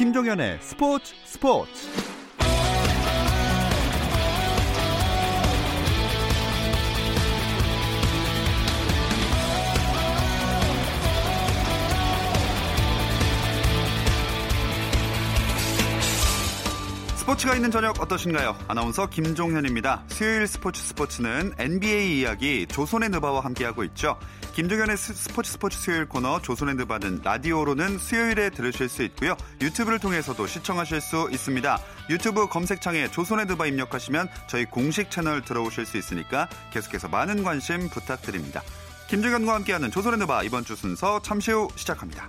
김종현의 스포츠 스포츠 스포츠가 있는 저녁 어떠신가요? 아나운서 김종현입니다. 수요일 스포츠 스포츠는 NBA 이야기 조선의 느바와 함께하고 있죠. 김종현의 스포츠 스포츠 수요일 코너 조선의 느바는 라디오로는 수요일에 들으실 수 있고요. 유튜브를 통해서도 시청하실 수 있습니다. 유튜브 검색창에 조선의 느바 입력하시면 저희 공식 채널 들어오실 수 있으니까 계속해서 많은 관심 부탁드립니다. 김종현과 함께하는 조선의 느바 이번 주 순서 잠시 후 시작합니다.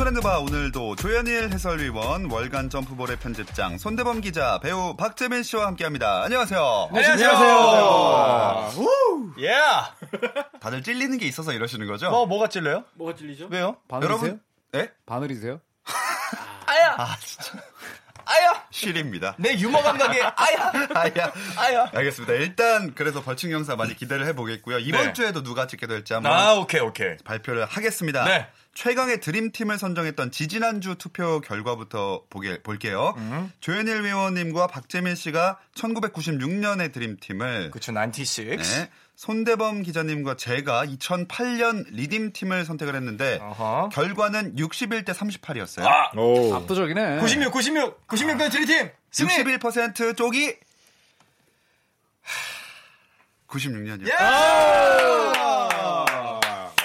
조선랜드바 오늘도 조현일 해설위원 월간 점프볼의 편집장 손대범 기자 배우 박재민 씨와 함께합니다. 안녕하세요. 안녕하세요. 예. 다들 찔리는 게 있어서 이러시는 거죠? 뭐 뭐가 찔려요? 뭐가 찔리죠? 왜요? 바늘이세요? 여러분, 예? 바늘이세요? 아야. 아 진짜 아야. 실입니다. 내 유머 감각에 아야. 아야. 아야. 알겠습니다. 일단 그래서 벌칙 영상 많이 기대를 해보겠고요. 이번 네. 주에도 누가 찍게 될지 한번 아 오케이 오케이. 발표를 하겠습니다. 네. 최강의 드림팀을 선정했던 지지난주 투표 결과부터 보게, 볼게요. 음. 조현일 위원님과 박재민 씨가 1996년의 드림팀을 그쵸 96. 네, 손대범 기자님과 제가 2008년 리딤팀을 선택을 했는데 어허. 결과는 61대 38이었어요. 아, 압도적이네. 96 96 96년 드리팀 승리. 61% 쪽이 96년이요. 예.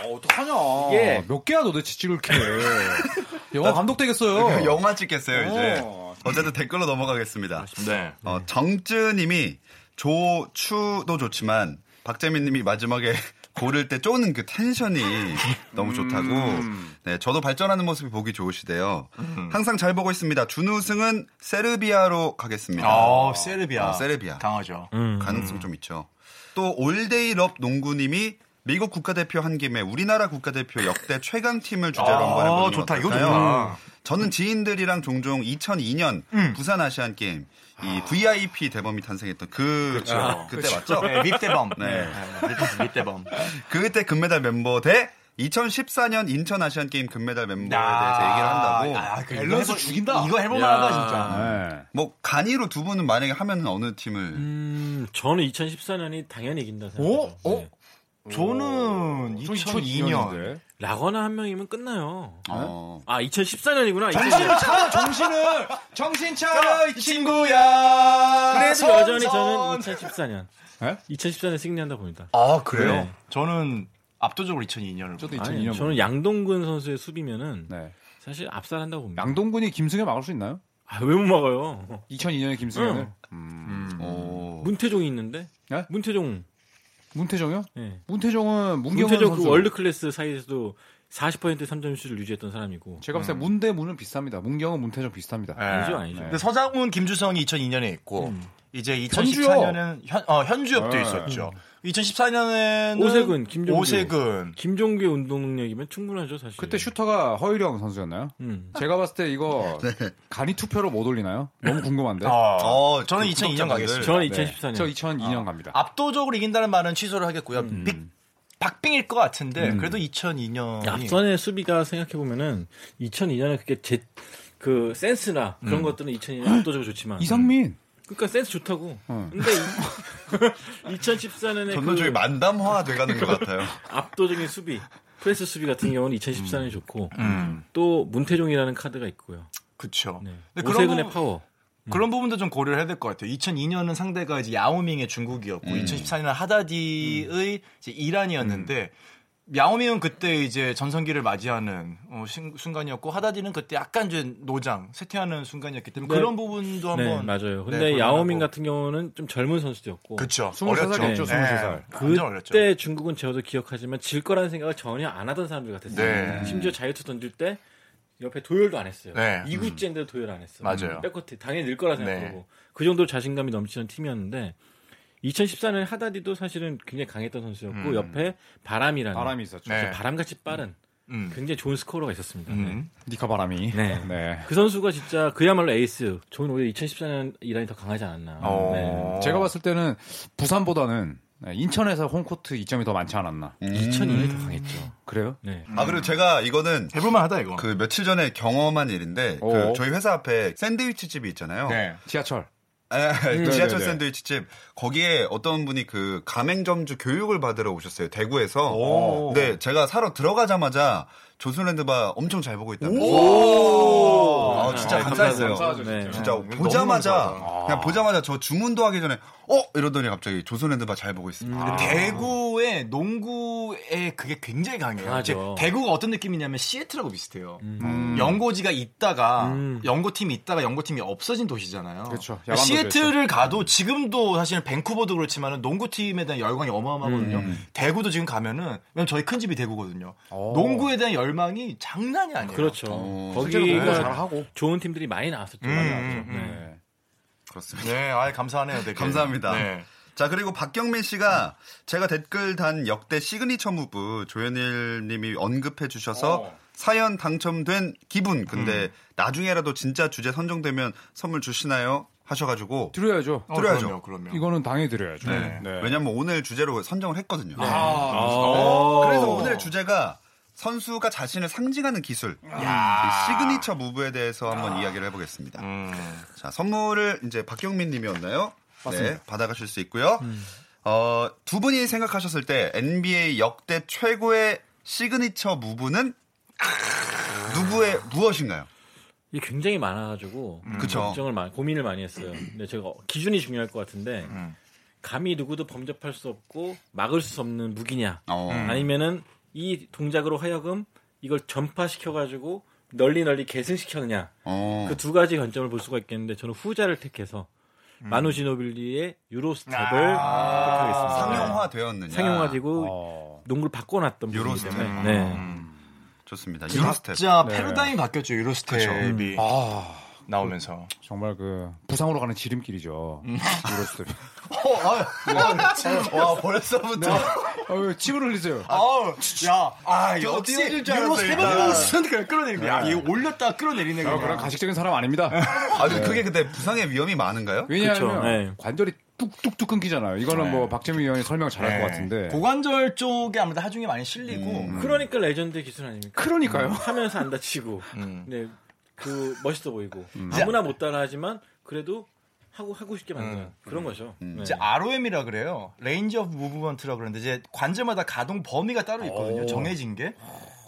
어떡하냐. 이게- 몇 개야 도대체 찍을 게. 영화 감독 되겠어요. 영화 찍겠어요 이제. 어. 어쨌든 댓글로 넘어가겠습니다. 네. 어, 정쯔님이 조추도 좋지만 박재민님이 마지막에 고를 때 쪼는 그 텐션이 너무 좋다고. 네, 저도 발전하는 모습이 보기 좋으시대요. 항상 잘 보고 있습니다. 준우승은 세르비아로 가겠습니다. 아 세르비아. 어, 세르비아. 강하죠. 가능성 좀 있죠. 또 올데이 럽 농구님이 미국 국가대표 한 김에 우리나라 국가대표 역대 최강 팀을 주제로 아, 한번 해보는 좋다. 것 이거. 좋다. 저는 지인들이랑 종종 2002년 부산 아시안 게임 이 VIP 대범이 탄생했던 그 그때 맞죠? 네, 밉대범. 네. 네. 밉대범. 그때 금메달 멤버 대 2014년 인천 아시안 게임 금메달 멤버에 대해서 얘기를 한다고. 아, 그 밸런스 이거 해볼- 죽인다. 이거 해볼만하다 진짜. 네. 뭐 간이로 두 분은 만약에 하면 어느 팀을 음, 저는 2014년이 당연히 이긴다 오? 생각해요. 어? 네. 저는 2002년. 라거나 한 명이면 끝나요. 어. 아, 2014년이구나. 정신을 차려, 정신을! 정신 차려, 이 친구야! 그래도 여전히 저는 2014년. 네? 2014년 승리한다 봅니다. 아 그래요? 네. 저는 압도적으로 2002년을. 저도 아니, 2002년. 저는 양동근 선수의 수비면은 네. 사실 압살한다고 봅니다. 양동근이 김승현 막을 수 있나요? 아, 왜 못 막아요? 2002년에 김승현을? 음. 어. 문태종이 있는데. 네? 문태종. 문태정이요? 예. 문태정은 문경원 문태종 선수. 그 월드 클래스 사이에서도 40% 3점슛을 유지했던 사람이고. 제가 봤을 때 문대 문은 비슷합니다. 문경은 문태정 비슷합니다. 네. 아니죠, 아니죠. 근데 서장훈, 김주성이 2002년에 있고 음. 이제 현주엽. 2014년은 현, 어, 현주엽도 네. 있었죠. 2014년에는 오세근, 김종규. 오세근. 김종규의 운동 능력이면 충분하죠, 사실. 그때 슈터가 허일영 선수였나요? 음. 제가 봤을 때 이거 간이 투표로 못 올리나요? 너무 궁금한데. 어, 어, 저는 그 2002년 구독자분들. 가겠습니다. 저는 네. 2014년. 저 2002년 갑니다. 압도적으로 이긴다는 말은 취소를 하겠고요. 빅, 박빙일 것 같은데 음. 그래도 2002년이 앞선의 수비가 생각해 보면은 2002년에 그게 제 그 센스나 그런 것들은 2002년 압도적으로 좋지만 이상민. 그러니까 센스 좋다고. 어. 근데 2014년에 점점 그 만담화 돼가는 것 같아요. 압도적인 수비, 프레스 수비 같은 경우는 2014년이 좋고 음. 또 문태종이라는 카드가 있고요. 그쵸. 네. 오세근의 부- 파워. 그런 부분도 좀 고려를 해야 될 것 같아요. 2002년은 상대가 이제 야오밍의 중국이었고, 2014년은 하다디의 이제 이란이었는데, 야오밍은 그때 이제 전성기를 맞이하는 어, 신- 순간이었고 하다디는 그때 약간 이제 노장 쇠퇴하는 순간이었기 때문에 네. 그런 부분도 네, 한번 맞아요. 근데 네, 야오밍. 같은 경우는 좀 젊은 선수였고 그쵸 23살 어렸죠. 였죠, 네. 23살. 완전 어렸죠. 그때 중국은 저도 기억하지만 질 거라는 생각을 전혀 안 하던 사람들 같았어요. 네. 심지어 자유투 던질 때 옆에 도열도 안 했어요. 네. 2구째인데도 도열 안 했어. 맞아요. 백코트 당연히 늘 거라 네. 생각하고 그 정도로 자신감이 넘치는 팀이었는데 2014년에 하다디도 사실은 굉장히 강했던 선수였고 음. 옆에 바라미라는 바람이 있었죠. 네. 바람같이 빠른 음. 굉장히 좋은 스코어러가 있었습니다. 네. 음. 니카 바라미. 네. 네. 그 선수가 진짜 그야말로 에이스. 저는 오히려 2014년 이란이 더 강하지 않았나. 어. 네. 제가 봤을 때는 부산보다는 네, 인천에서 홈코트 이점이 더 많지 않았나. 2002년이 더 강했죠. 그래요? 네. 아 그리고 제가 이거는 해볼만하다 이거. 그 며칠 전에 경험한 일인데 그 어. 저희 회사 앞에 샌드위치 집이 있잖아요. 네. 지하철. 에, 그 지하철 네네네. 샌드위치 집 거기에 어떤 분이 그 가맹점주 교육을 받으러 오셨어요 대구에서. 오. 네 제가 사러 들어가자마자 조선랜드바 엄청 잘 보고. 오. 아, 진짜 아, 감사했어요. 감사하죠, 네. 진짜 보자마자. 그냥 보자마자 저 주문도 하기 전에 어 이러더니 갑자기 조선랜드바 잘 보고 있습니다. 아. 대구의 농구에 그게 굉장히 강해요. 이제 대구가 어떤 느낌이냐면 시애틀하고 비슷해요. 음. 연고지가 있다가 음. 연고팀이 있다가 연고팀이 없어진 도시잖아요. 그렇죠. 그러니까 시애틀을 가도 지금도 사실은 밴쿠버도 그렇지만 농구팀에 대한 열광이 어마어마하거든요. 대구도 지금 가면은 왜냐면 저희 큰 집이 대구거든요. 오. 농구에 대한 열망이 장난이 아니에요. 그렇죠. 어, 실제로 공부 거기가 잘하고. 좋은 팀들이 많이 나왔었죠. 음, 많이 음, 나왔죠. 음. 네. 네. 그렇습니다. 네, 아 감사하네요. 되게. 감사합니다. 네. 자 그리고 박경민 씨가 제가 댓글 단 역대 signature move 조현일 님이 언급해 주셔서 어. 사연 당첨된 기분 근데 나중에라도 진짜 주제 선정되면 선물 주시나요 하셔가지고 드려야죠. 어, 드려야죠. 그럼요, 그럼요. 이거는 당연히 드려야죠. 네. 왜냐면 오늘 주제로 선정을 했거든요 아, 그래서 오늘의 주제가 선수가 자신을 상징하는 기술 이 signature move에 대해서 한번 이야기를 해보겠습니다 음. 자, 선물을 이제 박경민 님이었나요? 네, 받아가실 수 있고요. 어, 두 분이 생각하셨을 때 NBA 역대 최고의 signature move는 누구의 무엇인가요? 이게 굉장히 많아가지고 그쵸. 걱정을 많이 고민을 많이 했어요. 근데 제가 기준이 중요할 것 같은데 음. 감히 누구도 범접할 수 없고 막을 수 없는 무기냐 어, 아니면은 이 동작으로 하여금 이걸 전파시켜가지고 널리 널리 계승시켰느냐 어. 그두 가지 관점을 볼 수가 있겠는데 저는 후자를 택해서 마누 지노빌리의 유로스텝을 택하겠습니다. 상용화 되었느냐? 상용화되고 어. 농구를 바꿔놨던 유로스텝. 때문에 네. 음. 좋습니다. 유로스텝. 진짜 네. 패러다임이 바뀌었죠. Euro step이 아, 나오면서. 정말 그 부상으로 가는 지름길이죠. Euro step. 와, 벌써부터. 어, 침을 흘리세요. 아우, 야, 아, 저 역시 일단. Euro step은 그냥 끌어내는 거야. 이거 올렸다 끌어내리는 저 거야. 그런 가식적인 사람 아닙니다. 아, 그게 근데 부상의 위험이 많은가요? 왜냐하면 그쵸, 네. 관절이 뚝뚝뚝 끊기잖아요. 이거는 뭐 박재민 위원이 설명 잘할 것 같은데. 고관절 쪽에 아무래도 하중이 많이 실리고. 그러니까 레전드 기술 아닙니까? 그러니까요. 하면서 안 다치고 음. 네, 그 멋있어 보이고 아무나 못 따라하지만 그래도 하고 하고 싶게 만드는 그런 거죠. 네. 이제 ROM이라 그래요. range of movement라 그러는데 이제 관절마다 가동 범위가 따로 있거든요. 정해진 게.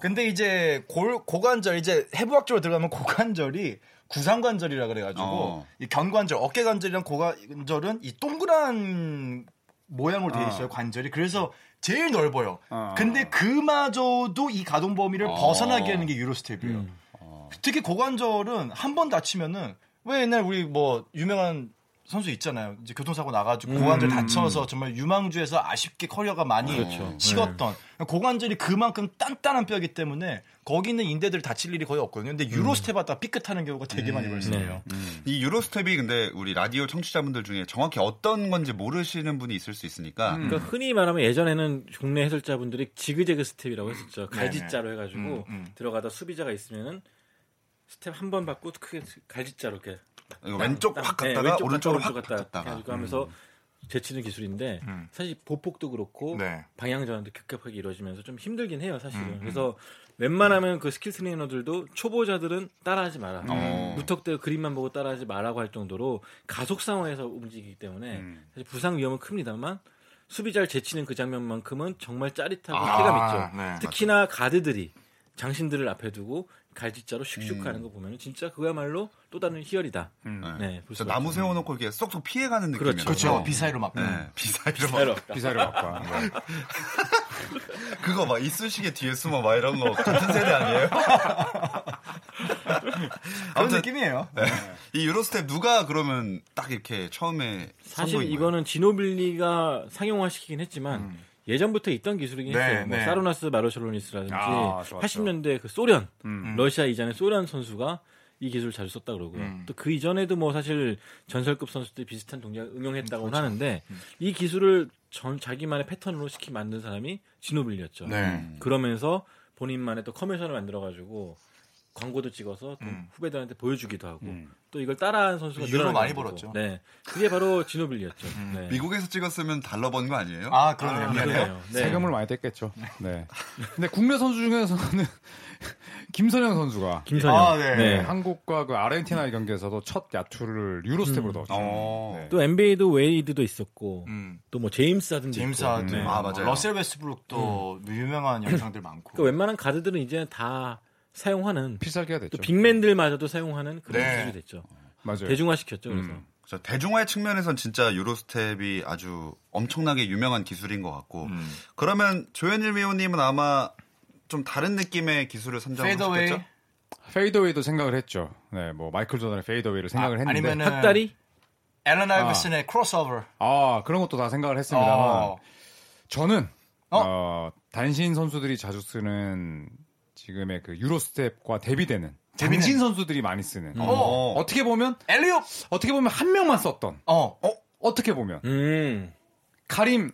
근데 이제 골, 고관절 이제 해부학적으로 들어가면 고관절이 구상관절이라 그래가지고 어. 이 견관절, 어깨관절이랑 고관절은 이 동그란 모양으로 되어 있어요 관절이. 그래서 제일 넓어요. 어. 근데 그마저도 이 가동 범위를 벗어나게 하는 게 Euro step이에요. 특히 고관절은 한 번 다치면은 왜 옛날 우리 뭐 유명한 선수 있잖아요. 이제 교통사고 나가지고 고관절 다쳐서 정말 유망주에서 아쉽게 커리어가 많이 그렇죠. 식었던 고관절이 그만큼 단단한 뼈이기 때문에 거기 있는 인대들 다칠 일이 거의 없거든요. 근데 Euro step 하다 삐끗하는 경우가 되게 많이 발생해요. 이 Euro step이 근데 우리 라디오 청취자분들 중에 정확히 어떤 건지 모르시는 분이 있을 수 있으니까 그러니까 흔히 말하면 예전에는 국내 해설자분들이 지그재그 스텝이라고 했었죠. 갈지자로 해가지고 음, 음. 들어가다 수비자가 있으면은 스텝 한 번 받고 크게 갈지자로 이렇게 이거 왼쪽 딱, 확 네, 갔다가 왼쪽 오른쪽으로 갔다, 오른쪽 갔다 갔다가 해가지고 하면서 제치는 기술인데 음. 사실 보폭도 그렇고 네. 방향 전환도 급격하게 이루어지면서 좀 힘들긴 해요 사실은. 음, 그래서 웬만하면 그 스킬 트레이너들도 초보자들은 따라하지 마라. 어. 무턱대고 그림만 보고 따라하지 마라고 할 정도로 가속 상황에서 움직이기 때문에 음. 사실 부상 위험은 큽니다만 수비자를 제치는 그 장면만큼은 정말 짜릿하고 아, 쾌감 있죠. 네. 특히나 가드들이 장신들을 앞에 두고 갈짓자로 슉슉 음. 하는 거 보면 진짜 그야말로 또 다른 희열이다. 음. 네, 수가 나무. 세워놓고 이렇게 쏙쏙 피해가는 그렇죠. 느낌이에요. 그렇죠. 비사이로 막. 네, 비사이로 막 새롭다. 기사를 바꿔. 네. 그거 막 이쑤시개 뒤에 숨어 막 이런 거 같은 세대 아니에요? 그런 아무튼 느낌이에요. 네. 이 유로스텝 누가 그러면 딱 이렇게 처음에 사실 선보인 이거는 지노빌리가 상용화시키긴 했지만 예전부터 있던 기술이긴 네, 했어요. 뭐 네. 사로나스 마르셜로니스라든지 아, 좋았죠. 80년대 그 소련, 음. 러시아 이전의 소련 선수가 이 기술을 자주 썼다 그러고요. 음. 또그 이전에도 뭐 사실 전설급 선수들이 비슷한 동작을 응용했다고 그렇죠. 는 하는데 이 기술을 전 자기만의 패턴으로 시키 만든 사람이 지노빌리였죠. 네. 그러면서 본인만의 또 커미션을 만들어 가지고 광고도 찍어서 또 음. 후배들한테 보여주기도 하고 음. 또 이걸 따라하는 선수가 유로 많이 되고. 벌었죠. 네, 그게 바로 지노빌리였죠. 음. 네. 미국에서 찍었으면 달러 번 거 아니에요? 아, 그러네요. 아. 그러네요. 네. 세금을 많이 뗐겠죠. 네. 근데 국내 선수 중에서는 김선형 선수가 김선형. 아, 네. 네, 한국과 그 아르헨티나 경기에서도 첫 야투를 Euro step으로 음. 넣었죠. 어. 네. 또 NBA도 웨이드도 있었고 음. 또 뭐 제임스 하든도 제임스 있고. 하든, 네. 아, 맞아요. 러셀 웨스트브룩도 유명한 영상들 많고. 그 웬만한 가드들은 이제 다 사용하는 필살기가 됐죠. 또 big man들마저도 사용하는 그런 네. 기술이 됐죠. 맞아요. 대중화 시켰죠. 그래서 음. 그래서 대중화의 측면에선 진짜 Euro step이 아주 엄청나게 유명한 기술인 것 같고 음. 그러면 조현일 위원님은 아마 좀 다른 느낌의 기술을 선정하셨겠죠? fadeaway도 생각을 했죠. 네, 뭐 마이클 조던의 fadeaway를 생각을 아, 했는데 아니면은 학다리 앨런 아이버슨의 크로스오버. 아 그런 것도 다 생각을 했습니다만 어. 저는 어? 어, 단신 선수들이 자주 쓰는 지금의 그 Euro step과 대비되는 대비는? 장신 선수들이 많이 쓰는 어. 어 떻게 보면 alley-oop. 어떻게 보면 한 명만 썼던 어. 어 떻게 보면 음. 카림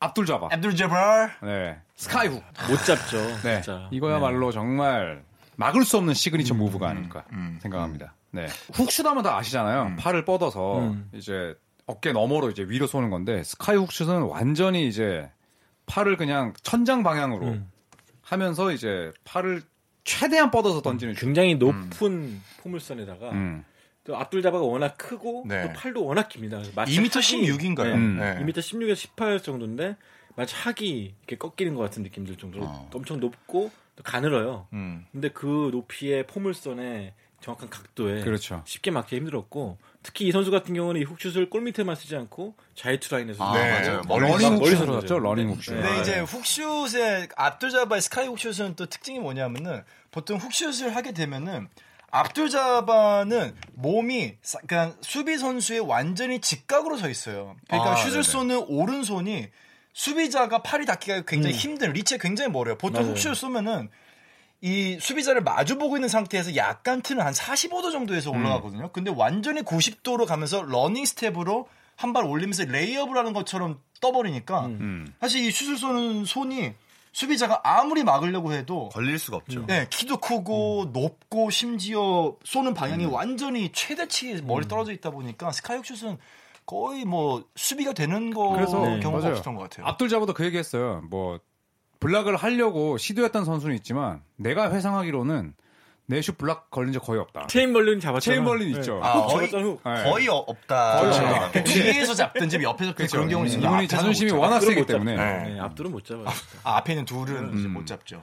압둘 자바 압둘 자바. 네 skyhook 못 잡죠. 네 진짜. 이거야말로 정말 막을 수 없는 signature move가 아닐까 음. 생각합니다. 네 훅슛하면 다 아시잖아요. 팔을 뻗어서 음. 이제 어깨 너머로 이제 위로 쏘는 건데 sky 훅슛은 완전히 이제 팔을 그냥 천장 방향으로 음. 하면서 이제 팔을 최대한 뻗어서 던지는 슛. 굉장히 높은 포물선에다가 음. 또 앞둘 자바가 워낙 크고 네. 또 팔도 워낙 깁니다. 마치 2m 학이- 16인가요? 음. 네. 2m 16에서 18 정도인데 마치 학이 이렇게 꺾이는 것 같은 느낌 들 정도로 어. 엄청 높고 또 가늘어요. 음. 근데 그 높이의 포물선에 정확한 각도에 그렇죠. 쉽게 맞기 힘들었고 특히 이 선수 같은 경우는 이 훅슛을 골밑에만 쓰지 않고 자유투 라인에서 아, 네. 맞아요. 멀리 러닝 던져요. 썼죠. 러닝 네. 훅슛. 네. 근데 아, 이제 훅슛의 압둘자바의 sky 훅슛은 또 특징이 뭐냐면은 보통 훅슛을 하게 되면은 압둘자바는 몸이 사- 그냥 수비 선수의 완전히 직각으로 서 있어요. 그러니까 아, 슛을 네네. 쏘는 오른손이 수비자가 팔이 닿기가 굉장히 힘든 리치가 굉장히 멀어요. 보통 맞아요. 훅슛을 쏘면은 이 수비자를 마주 보고 있는 상태에서 약간 트는 한 45도 정도에서 올라가거든요. 근데 완전히 90도로 가면서 러닝 스텝으로 한 발 올리면서 레이업을 하는 것처럼 떠버리니까 음. 사실 이 슛을 쏘는 손이 수비자가 아무리 막으려고 해도 걸릴 수가 없죠. 네, 키도 크고 높고 심지어 쏘는 방향이 완전히 최대치 멀리 떨어져 있다 보니까 sky 훅 슛은 거의 뭐 수비가 되는 거 그래서 네. 경우가 맞아요. 없었던 것 같아요. 압둘 자바도 그 얘기했어요. 뭐 블락을 하려고 시도했던 선수는 있지만 내가 회상하기로는 내슛 블락 걸린 적 거의 없다. 체임벌린 잡았잖아. 체임벌린 네. 있죠. 아, 훅 거의-. 네. 거의 어- 없다. 거의 네. 없다. 뒤에서 잡든지 옆에서 그런 경우는 있습니다. 이분이 앞에서 자존심이. 워낙 세기 때문에 네. 네, 앞둘은 못 잡아요. 아, 앞에 있는 둘은 음. 못 잡죠.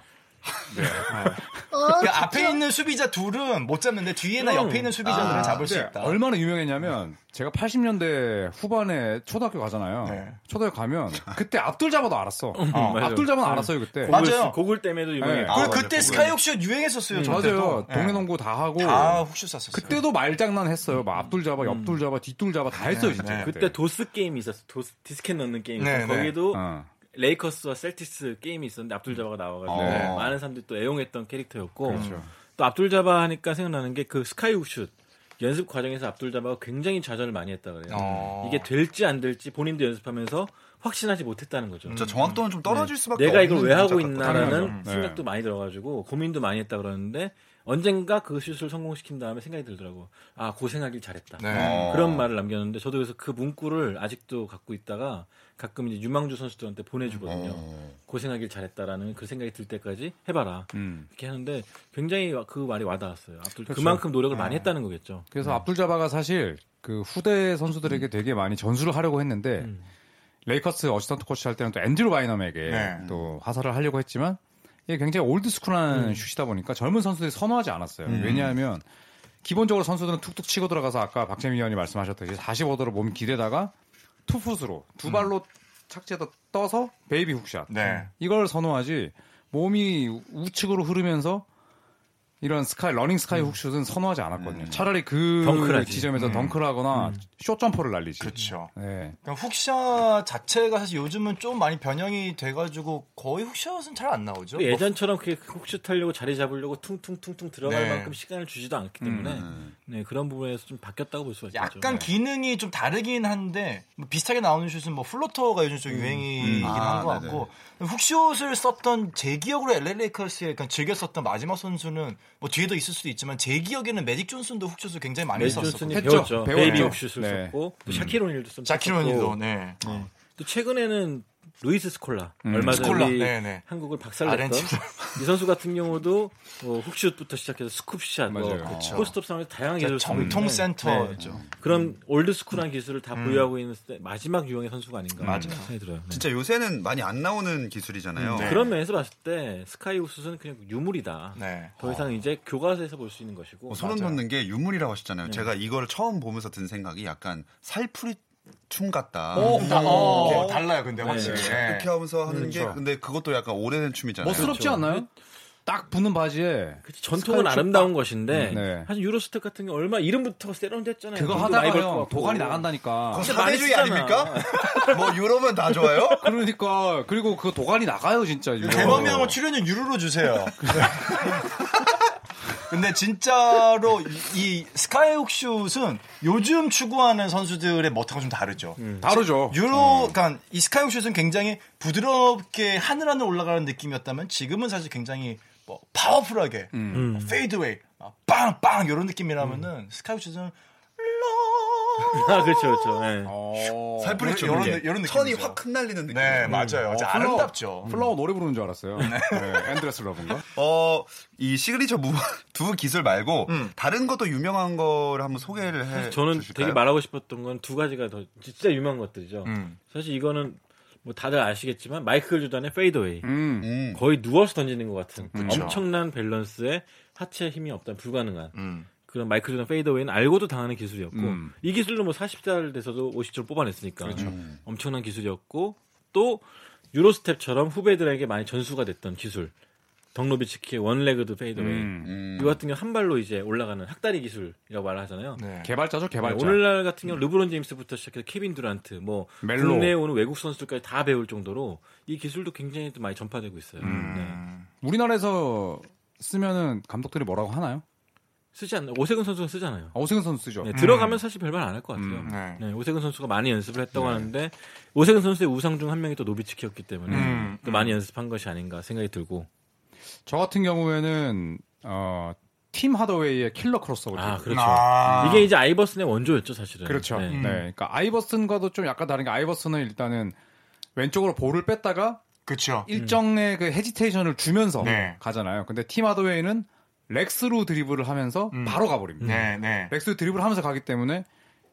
어, 그러니까 앞에 있는 수비자 둘은 못 잡는데 뒤에나 음. 옆에 있는 수비자들은 아, 잡을 수 있다. 얼마나 유명했냐면 제가 80년대 후반에 초등학교 가잖아요. 네. 초등학교 가면 그때 압둘 자바도 알았어. 어, 맞아요. 압둘 자바는 네. 알았어요 그때. 맞아요. 고글, 고글 때문에도 유명했고. 네. 아, 맞아요. 그때. sky 훅슛 유행했었어요. 저 맞아요. 네. 농구 다 하고 다 훅슛 쐈었어요. 그때도 말장난 했어요. 막 앞둘 잡아, 옆둘 잡아, 뒷둘 잡아 다 했어요 진짜. 네. 그때 도스 게임이 있었어. 도스 디스켓 넣는 게임. 네. 네. 거기도 어. 레이커스와 셀티스 게임이 있었는데 압둘 자바가 나와가지고 네. 많은 사람들이 또 애용했던 캐릭터였고 그렇죠. 또 압둘 자바 하니까 생각나는 게 그 sky 훅 슛 연습 과정에서 압둘 자바가 굉장히 좌절을 많이 했다 그래요. 어. 이게 될지 안 될지 본인도 연습하면서 확신하지 못했다는 거죠. 진짜 정확도는 좀 떨어질 수밖에 내가 없는 이걸 왜 하고. 있나라는. 생각도 많이 들어가지고 고민도 많이 했다 그러는데 언젠가 그 슛을 성공시킨 다음에 생각이 들더라고. 아 고생하길 잘했다. 네. 어. 그런 말을 남겼는데 저도 그래서 그 문구를 아직도 갖고 있다가 가끔 이제 유망주 선수들한테 보내주거든요. 어. 고생하길 잘했다라는 그 생각이 들 때까지 해봐라. 음. 이렇게 하는데 굉장히 그 말이 와닿았어요. 앞둘 그렇죠. 그만큼 노력을 많이 했다는 거겠죠. 그래서 압둘 자바가 사실 그 후대 선수들에게 되게 많이 전수를 하려고 했는데 음. 레이커스 assistant 코치 할 때는 또 앤드루 바이넘에게 네. 또 하사를 하려고 했지만 굉장히 old school한 음. 슛이다 보니까 젊은 선수들이 선호하지 않았어요. 왜냐하면 기본적으로 선수들은 툭툭 치고 들어가서 아까 박재민 위원이 말씀하셨듯이 45도로 몸 기대다가 two foot으로 두 발로 착지했다 떠서 baby hook shot. 네. 이걸 선호하지 몸이 우측으로 흐르면서 이런 sky 러닝 sky 훅슛은 선호하지 않았거든요. 차라리 그 덩크하지. 지점에서 덩크를 하거나 쇼 점퍼를 날리지. 그렇죠. 네. 그러니까 hook shot 자체가 사실 요즘은 좀 많이 변형이 돼가지고 거의 hook shot은 잘 안 나오죠. 뭐 예전처럼 그렇게 훅슛 하려고 자리 잡으려고 퉁퉁퉁퉁 들어갈 네. 만큼 시간을 주지도 않기 때문에 네, 그런 부분에서 좀 바뀌었다고 볼 수가 있죠. 약간 기능이 좀 다르긴 한데 뭐 비슷하게 나오는 슛은 뭐 floater가 요즘 좀 유행이긴 아, 한것 같고 훅슛을 썼던 제 기억으로 LA 레이커스에 즐겨 썼던 마지막 선수는 뭐 뒤에도 있을 수도 있지만 제 기억에는 매직 존슨도 훅슛을 굉장히 많이 썼었고 했죠. 배웠죠. baby 훅슛을 네. 썼고 또 샤킬 오닐도 썼고. 네. 네. 또 최근에는 루이스 스콜라 얼마 전에 스콜라, 우리 네네. 한국을 박살냈던. 이 선수 같은 경우도 뭐 훅슛부터 시작해서 scoop shot, 뭐. 그쵸. post-up 상황에서 다양한 기술을 정통 센터죠. 네. 그런 old school한 기술을 다 보유하고 있는 때 마지막 유형의 선수가 아닌가 맞아요. 생각이 들어요. 네. 진짜 요새는 많이 안 나오는 기술이잖아요. 네. 그런 면에서 봤을 때 sky 훅슛은 그냥 유물이다. 네. 더 이상 이제 교과서에서 볼 수 있는 것이고 어, 소름 돋는 게 유물이라고 하셨잖아요. 네. 제가 이걸 처음 보면서 든 생각이 약간 살풀이 춤 같다. 오, 다, 어, 달라요, 근데 확실히. 네. 이렇게 하면서 하는 게 그렇죠. 근데 그것도 약간 오래된 춤이잖아요. 멋스럽지 않나요? 딱 붙는 바지에 그치, 전통은 아름다운 것인데 네. 사실 유로스텝 같은 게 얼마 이름부터 세련됐잖아요. 그거 돈도 많이 하다가 벌것 형 같고. 도관이 나간다니까. 그거 쓰잖아. 아닙니까? 뭐 유럽은 다 좋아요? 그러니까 그리고 그 도관이 나가요 진짜. 이거. 대범명은 출연료 유료로 주세요. 근데 진짜로 이, 이 스카이훅 슛은 요즘 추구하는 선수들의 머타가 좀 다르죠. 다르죠. 유로, 그러니까 이 스카이훅 슛은 굉장히 부드럽게 하늘 하늘 올라가는 느낌이었다면 지금은 사실 굉장히 뭐 powerful하게 음. fadeaway, 아, 빵빵 이런 느낌이라면은 sky 훅 슛은 아, 그렇죠, 그렇죠. 네. 어. 살풀이 춤. 요런- 이게 요런 천이 느낌이죠. 확 흩날리는 느낌. 네 맞아요. 진짜 플라워- 아름답죠. 플라워 노래 부르는 줄 알았어요. 네. Endless Love인가? 어, 이 시그니처 무, 두 기술 말고 음. 다른 것도 유명한 거를 한번 소개를 해 저는 주실까요? 되게 말하고 싶었던 건 두 가지가 더 진짜 유명한 것들이죠. 음. 사실 이거는 뭐 다들 아시겠지만 마이클 조단의 fadeaway 음. 음. 거의 누워서 던지는 것 같은 그쵸. 엄청난 밸런스에 하체 힘이 없다 불가능한 음. 그런 마이클 조단 fadeaway는 알고도 당하는 기술이었고 음. 이 기술로 뭐 40살 돼서도 50점 뽑아냈으니까 그렇죠. 엄청난 기술이었고 또 Euro step처럼 후배들에게 많이 전수가 됐던 기술 덕 노비츠키의 one-legged fadeaway 음. 음. 이거 같은 경우 한 발로 이제 올라가는 학다리 기술이라고 말을 하잖아요. 네. 개발자죠, 개발자. 네, 오늘날 같은 경우 르브론 제임스부터 시작해서 케빈 두란트, 뭐 멜로. 국내에 오는 외국 선수들까지 다 배울 정도로 이 기술도 굉장히 또 많이 전파되고 있어요. 음. 우리나라에서 쓰면은 감독들이 뭐라고 하나요? 네. 쓰지 않나? 오세근 선수가 쓰잖아요. 아, 오세근 선수 쓰죠. 네, 들어가면 사실 별말 안 할 것 같아요. 음, 네. 네, 오세근 선수가 많이 연습을 했다고 하는데 오세근 선수의 우상 중 한 명이 또 노비츠키였기 때문에 음, 또 많이 연습한 것이 아닌가 생각이 들고. 저 같은 경우에는 어, 팀 하더웨이의 killer crossover. 아. 그렇죠. 아. 이게 이제 아이버슨의 원조였죠, 사실은. 그렇죠. 네. 네. 그러니까 아이버슨과도 좀 약간 다른 게 아이버슨은 일단은 왼쪽으로 볼을 뺐다가 그렇죠. 일정의 그 hesitation을 주면서 네. 가잖아요. 근데 팀 하더웨이는 leg through 드리블을 하면서 음. 바로 가버립니다. 네, 네. leg through 드리블을 하면서 가기 때문에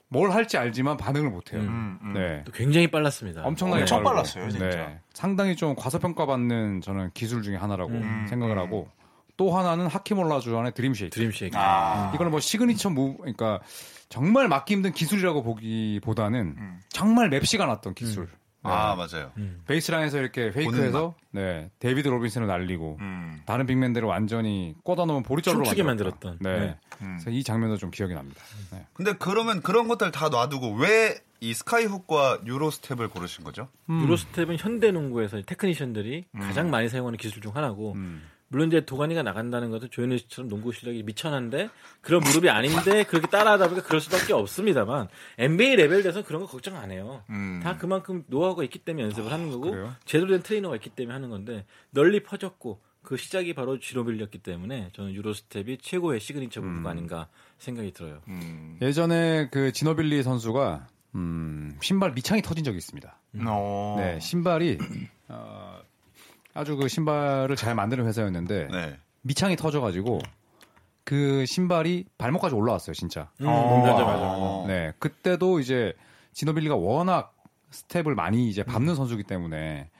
뭘 할지 알지만 반응을 못해요. 음, 음. 네. 또 굉장히 빨랐습니다. 엄청나게 엄청 빠르고. 빨랐어요, 진짜. 네. 상당히 좀 과소평가받는 저는 기술 중에 하나라고 음, 생각을 음. 하고 또 하나는 하킴 올라주원의 Dream Shake. Dream Shake. 아. 이거는 뭐 시그니처 무 그러니까 정말 막기 힘든 기술이라고 보기보다는 음. 정말 맵시가 났던 기술. 네. 아, 맞아요. 베이스라인에서 이렇게 fake해서 네 데이비드 로빈슨을 날리고 음. 다른 big man들을 완전히 꿔다놓은 보릿자루로 춤추게 만들었다. 만들었던. 네. 네. 음. 그래서 이 장면도 좀 기억이 납니다. 네. 근데 그러면 그런 것들 다 놔두고 왜 이 skyhook과 Euro step을 고르신 거죠? Euro step은 현대 농구에서 technician들이 가장 많이 사용하는 기술 중 하나고 음. 물론 이제 도가니가 나간다는 것은 조현일 씨처럼 농구 실력이 미천한데 그런 무릎이 아닌데 그렇게 따라하다 보니까 그럴 수밖에 없습니다만 NBA 레벨 돼서 그런 거 걱정 안 해요. 음. 다 그만큼 노하우가 있기 때문에 연습을 하는 거고 그래요? 제대로 된 트레이너가 있기 때문에 하는 건데 널리 퍼졌고 그 시작이 바로 지노빌리였기 때문에 저는 Euro step이 최고의 signature move가 아닌가 생각이 들어요. 음. 예전에 그 지노빌리 선수가 음, 신발 밑창이 터진 적이 있습니다. 어. 네, 신발이 어, 아주 그 신발을 잘 만드는 회사였는데 네. 밑창이 터져가지고 그 신발이 발목까지 올라왔어요, 진짜. 음, 어. 맞아 맞아. 어. 네, 그때도 이제 지노빌리가 워낙 스텝을 많이 이제 밟는 선수기 때문에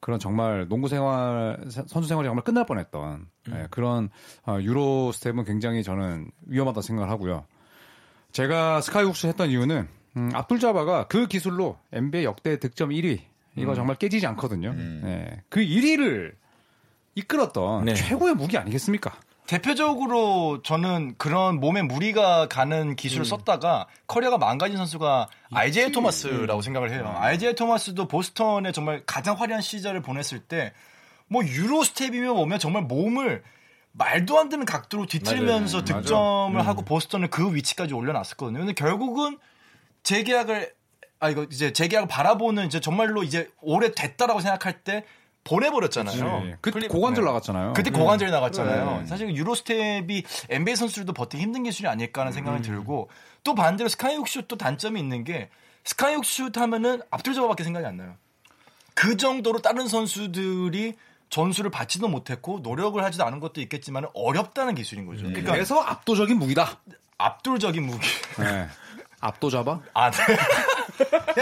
그런 정말 농구 생활 선수 생활이 정말 끝날 뻔했던 네, 그런 어, Euro step은 굉장히 저는 위험하다 생각을 하고요. 제가 skyhook을 했던 이유는 음, 압둘 자바가 그 기술로 NBA 역대 득점 1위 이거 정말 깨지지 않거든요. 네. 그 1위를 이끌었던 네. 최고의 무기 아니겠습니까? 대표적으로 저는 그런 몸에 무리가 가는 기술을 썼다가 커리어가 망가진 선수가 아이제이 토마스라고 생각을 해요. 아이제이 토마스도 보스턴에 정말 가장 화려한 시절을 보냈을 때 뭐 유로 스텝이면 뭐면 정말 몸을 말도 안 되는 각도로 뒤틀면서 맞아요. 득점을 하고 보스턴을 그 위치까지 올려놨었거든요. 근데 결국은 재계약을 아 이거 이제 재계약을 바라보는 이제 정말로 이제 오래 됐다라고 생각할 때 보내버렸잖아요. 네. 그 클립- 고관절 네. 나갔잖아요. 그때 고관절이 나갔잖아요. 네. 사실 유로스텝이 NBA 선수들도 버티기 힘든 기술이 아닐까 하는 생각이 들고 또 반대로 스카이훅 슛도 단점이 있는 게 스카이훅 슛 하면은 앞돌잡아밖에 생각이 안 나요. 그 정도로 다른 선수들이 전술을 받지도 못했고 노력을 하지도 않은 것도 있겠지만 어렵다는 기술인 거죠. 그러니까 그래서 압도적인 무기다. 압도적인 무기. 네. 압도 잡아? 아, 네.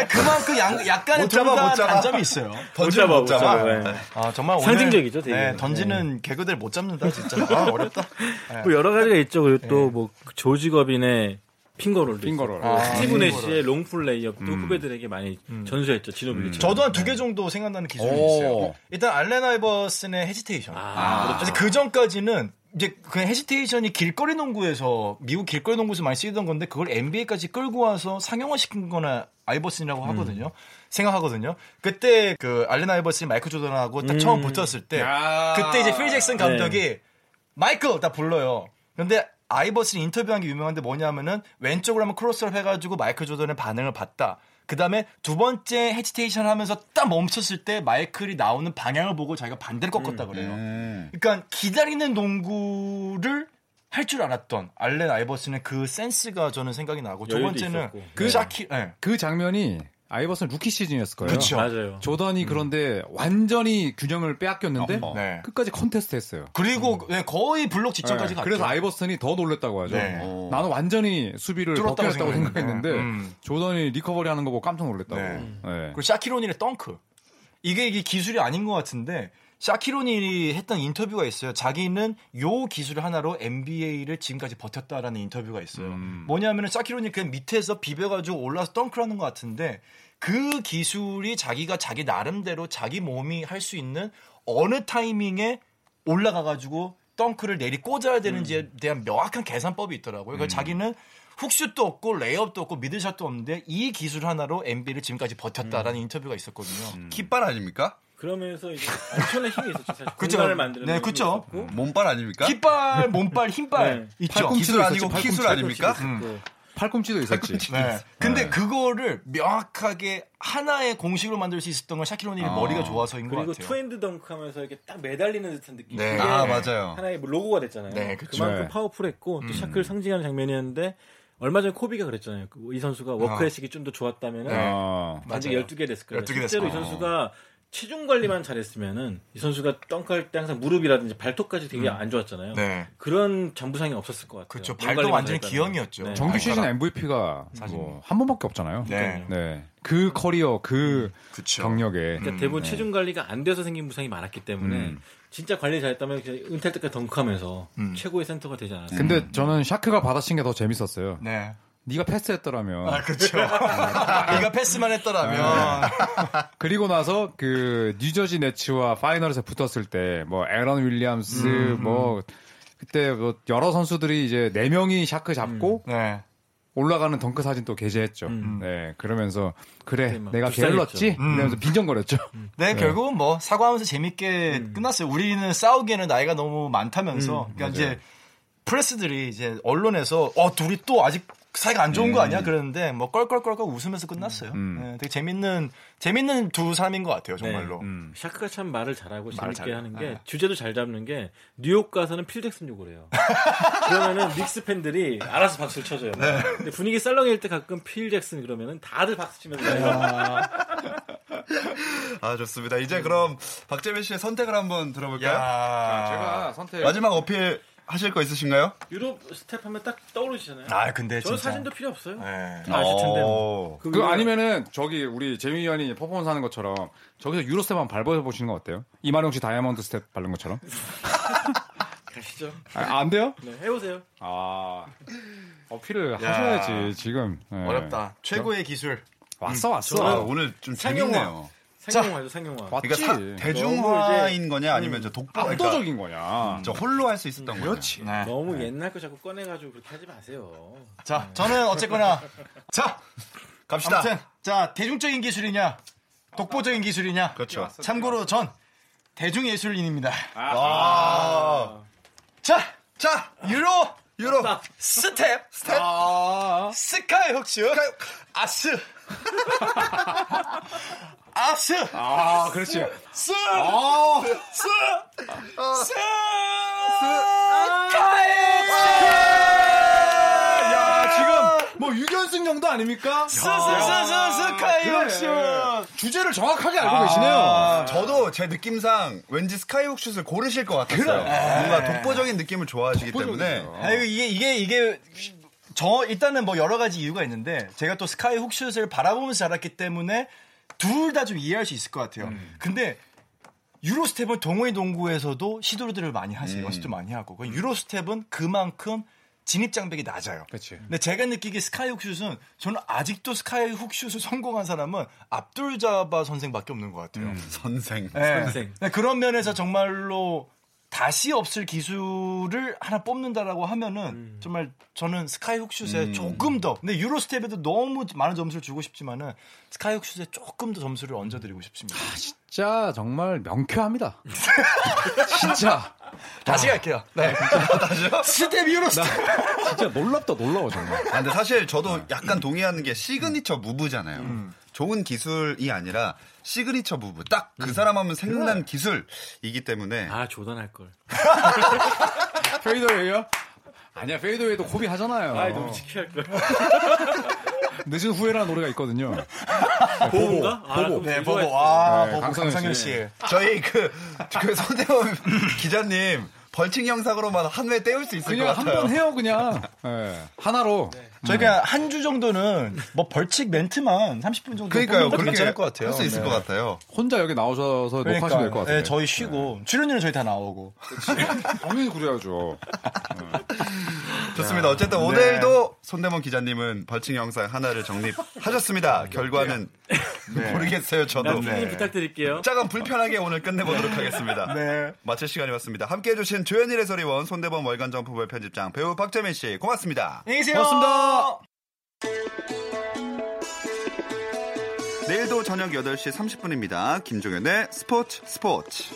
그만큼 양- 약간의 못 잡아, 못 잡아. 단점이 있어요. 던지면 못 잡아. 네. 아, 정말 오늘 상징적이죠, 되게. 네, 던지는 개그들 못 잡는다 진짜. 아, 어렵다. 뭐 여러 가지가 있죠. 그리고 또 뭐 조지 거빈의 finger roll도 finger roll. 있었고, 아, 스티브 finger roll. 내시의 롱풀 레이업도 후배들에게 많이 전수했죠. 지노빌리. 저도 한 두 개 정도 생각나는 기술이 오. 있어요. 일단 알렌 아이버슨의 hesitation. 아, 그래서 그 전까지는 이제 그 hesitation이 길거리 농구에서 미국 길거리 농구에서 많이 쓰이던 건데 그걸 NBA까지 끌고 와서 상용화 시킨 게 아이버슨이라고 하거든요. 생각하거든요. 그때 그 알렌 아이버슨이 마이클 조던하고 딱 처음 붙었을 때 그때 이제 필 잭슨 감독이 마이클 딱 불러요. 근데 아이버슨이 인터뷰한 게 유명한데 뭐냐면은 왼쪽으로 하면 크로스업 해가지고 마이클 조던의 반응을 봤다. 그 다음에 두 번째 hesitation 하면서 딱 멈췄을 때 마이클이 나오는 방향을 보고 자기가 반대를 꺾었다 그래요. 음. 그러니까 기다리는 농구를 할줄 알았던 알렌 아이버슨의 그 센스가 저는 생각이 나고 두 번째는 있었고. 그 샤키 네. 그 장면이 아이버슨 루키 시즌이었을 거예요. 그쵸. 맞아요. 조던이 그런데 완전히 균형을 빼앗겼는데 어, 네. 끝까지 컨테스트 했어요. 그리고 네, 거의 블록 직전까지 네, 갔죠. 그래서 아이버슨이 더 놀랬다고 하죠. 네. 어. 나는 완전히 수비를 뚫었다고 벗겨냈다고 생각했는데. 생각했는데 음. 조던이 recovery 하는 거 보고 깜짝 놀랐다고. 네. 네. 그리고 샤킬 오닐의 덩크. 이게 이게 기술이 아닌 것 같은데 샤킬 오닐이 했던 인터뷰가 있어요. 자기는 요 기술 하나로 NBA를 지금까지 버텼다라는 인터뷰가 있어요. 음. 뭐냐면은 샤킬 오닐 그냥 밑에서 비벼가지고 올라서 덩크를 하는 것 같은데 그 기술이 자기가 자기 나름대로 자기 몸이 할 수 있는 어느 타이밍에 올라가가지고 덩크를 내리 꽂아야 되는지에 대한 명확한 계산법이 있더라고요. 그래서 자기는 훅슛도 없고 레이업도 없고 미들샷도 없는데 이 기술 하나로 NBA를 지금까지 버텼다라는 인터뷰가 있었거든요. 깃발 아닙니까? 그러면서 이제 엄청난 힘이 있었죠. 사실 그쵸. 공간을 만드는 네, 그쵸. 있었고. 몸발 아닙니까? 깃발, 몸발, 힘발 네. 있죠. 기술 아니고 팔꿈치, 아닙니까? 있었고. 팔꿈치도 있었지. 네. 근데 그거를 명확하게 하나의 공식으로 만들 수 있었던 건 샤킬 오닐이 아. 머리가 좋아서인 것 그리고 같아요. two hand 덩크하면서 이렇게 딱 매달리는 듯한 느낌. 네. 아, 맞아요. 하나의 뭐 로고가 됐잖아요. 네, 그쵸. 그만큼 네. powerful했고 또 샤크를 상징하는 장면이었는데 얼마 전에 코비가 그랬잖아요. 그이 선수가 워크의식이 좀 더 좋았다면 네. 어. 단지 맞아요. 12개 됐을 거예요. 12개 실제로 이 선수가 체중 관리만 잘했으면은 이 선수가 덩크할 때 항상 무릎이라든지 발톱까지 되게 안 좋았잖아요. 네. 그런 잔부상이 없었을 것 같아요. 그렇죠. 몸 발도 완전히 잘했다면. 기형이었죠. 네. 정규 시즌. MVP가 뭐한 번밖에 없잖아요. 네. 네. 그 커리어, 그 그쵸. 경력에. 그러니까 대부분 체중 관리가 안 돼서 생긴 부상이 많았기 때문에 음. 진짜 관리 잘했다면 은퇴할 때까지 덩크하면서 음. 최고의 센터가 되지 않았어요. 근데 저는 샤크가 받아친 게 더 재밌었어요. 네. 네가 패스했더라면. 아, 그렇죠. 네가 패스만 했더라면 그리고 나서 그 뉴저지 네츠와 파이널에서 붙었을 때 뭐 에런 윌리엄스 뭐 그때 뭐 여러 선수들이 이제 네 명이 샤크 잡고 네. 올라가는 덩크 사진 또 게재했죠. 음. 네 그러면서 그래 내가. 게을렀지 음. 이러면서 빈정거렸죠. 네, 결국은 뭐 사과하면서 재밌게 끝났어요. 우리는 싸우기에는 나이가 너무 많다면서. 그러니까 이제 press들이 이제 언론에서 어 둘이 또 아직 사이가 안 좋은 거 아니야? 그러는데 뭐 껄껄껄껄 웃으면서 끝났어요. 음. 네, 되게 재밌는 재밌는 두 사람인 것 같아요, 정말로. 음. 샤크가 참 말을 잘하고 말을 재밌게 잘- 하는 게 네. 주제도 잘 잡는 게 뉴욕 가서는 필 잭슨 욕을 해요. 그러면은 닉스 팬들이 알아서 박수를 쳐줘요. 네. 근데 분위기 썰렁일 때 가끔 필 잭슨 그러면은 다들 박수 치면서 해요. 아 좋습니다. 이제 그럼 박재민 씨의 선택을 한번 들어볼까요? 야, 제가 선택 마지막 어필 하실 거 있으신가요? Euro step 하면 딱 떠오르시잖아요. 아, 근데 저는 진짜. 사진도 필요 없어요. 네. 다 아실 텐데. 어. 그 아니면은 저기 우리 재민이 의원이 퍼포먼스 하는 것처럼 저기서 Euro step 한번 밟아 보시는 거 어때요? 이만용 씨 다이아몬드 스텝 밟는 것처럼? 가시죠. 아, 안 돼요? 네, 해보세요. 아 어필을 하셔야지 지금 네. 어렵다. 최고의 기술. 왔어 왔어. 아, 오늘 좀 상용화. 재밌네요. 상용화죠, 상용화. 맞지. 그러니까 사- 대중화인 거냐 아니면 저 독보 그러니까 압도적인 거냐. 저 홀로 할 수 있었던 거냐. 그렇지. 네. 너무 옛날 거 자꾸 꺼내가지고 그렇게 하지 마세요. 자, 저는 어쨌거나 자, 갑시다. 아무튼 자 대중적인 기술이냐, 독보적인 기술이냐. 그렇죠. 참고로 전 대중예술인입니다. 아. 자, 자, 유로 유로 스텝 스텝. 스카이 훅슈 아스 아스. 아, 그렇지. 스 아, 스 스. 야, 지금 뭐 유견승 정도 아닙니까? 스스스스 스카이 훅슈 주제를 정확하게 알고 계시네요. 저도 제 느낌상 왠지 스카이훅 슛을 고르실 것 같았어요. 뭔가 독보적인 느낌을 좋아하시기 때문에. 아 이게 이게 이게 저 일단은 뭐 여러 가지 이유가 있는데 제가 또 sky hook 슛을 바라보면서 자랐기 때문에 둘 다 좀 이해할 수 있을 것 같아요. 근데 Euro step은 동호회 농구에서도 시도들을 많이 하세요. 연습도 많이 하고 그 Euro step은 그만큼 진입 장벽이 낮아요. 그치. 근데 제가 느끼기에 sky hook 슛은 저는 아직도 sky hook 슛을 성공한 사람은 압둘 자바 선생밖에 없는 것 같아요. 선생. 네. 선생. 네, 그런 면에서 정말로 다시 없을 기술을 하나 뽑는다라고 하면은 음. 정말 저는 sky hook 슛에 조금 더 근데 Euro step에도 너무 많은 점수를 주고 싶지만은 sky hook 슛에 조금 더 점수를 얹어드리고 싶습니다. 진짜 정말 명쾌합니다. 진짜. 다시 갈게요. 네. Step Euro step. 진짜 놀랍다, 놀라워, 정말. 아, 근데 사실 저도 약간 동의하는 게 signature move잖아요. 좋은 기술이 아니라 시그니처 무브. 딱그 사람 하면 생각난 기술이기 때문에. 아, 조던할 걸. 페이더웨이요? 아니야, 페이더웨이도 고비 하잖아요. 아, 너무 지켜할 걸. 늦은 후회라는 노래가 있거든요. 보고인가? 아, 그럼 네, 되게 보고 좋아했어. 와, 네, 보고 강성현 강성현 씨. 씨. 저희 그, 그 손대원 기자님 벌칙 영상으로만 한 회 때울 수 있을 그냥 것한 같아요. 번 해요, 그냥. 예, 하나로. 저희가 한주 정도는 뭐 벌칙 멘트만 30분 정도 그러니까요. 그렇게 괜찮을 것 같아요. 할 수 있을 네. 것 같아요. 혼자 여기 나오셔서 녹화하시면 될 것 같아요. 네, 저희 쉬고 출연료는 저희 다 나오고. 당연히 그래야죠. 좋습니다. 어쨌든 오늘도 손대원 기자님은 벌칙 영상 하나를 정립하셨습니다. 결과는 모르겠어요, 저도. 나중에 부탁드릴게요. 조금 불편하게 오늘 끝내보도록 하겠습니다. 네. 마칠 시간이 왔습니다. 함께 해 주신 조현일 해설위원, 손대범 월간 점프볼 편집장, 배우 박재민 씨, 고맙습니다. 안녕히 계세요. 고맙습니다. 내일도 저녁 8시 30분입니다. 김종현의 스포츠 스포츠.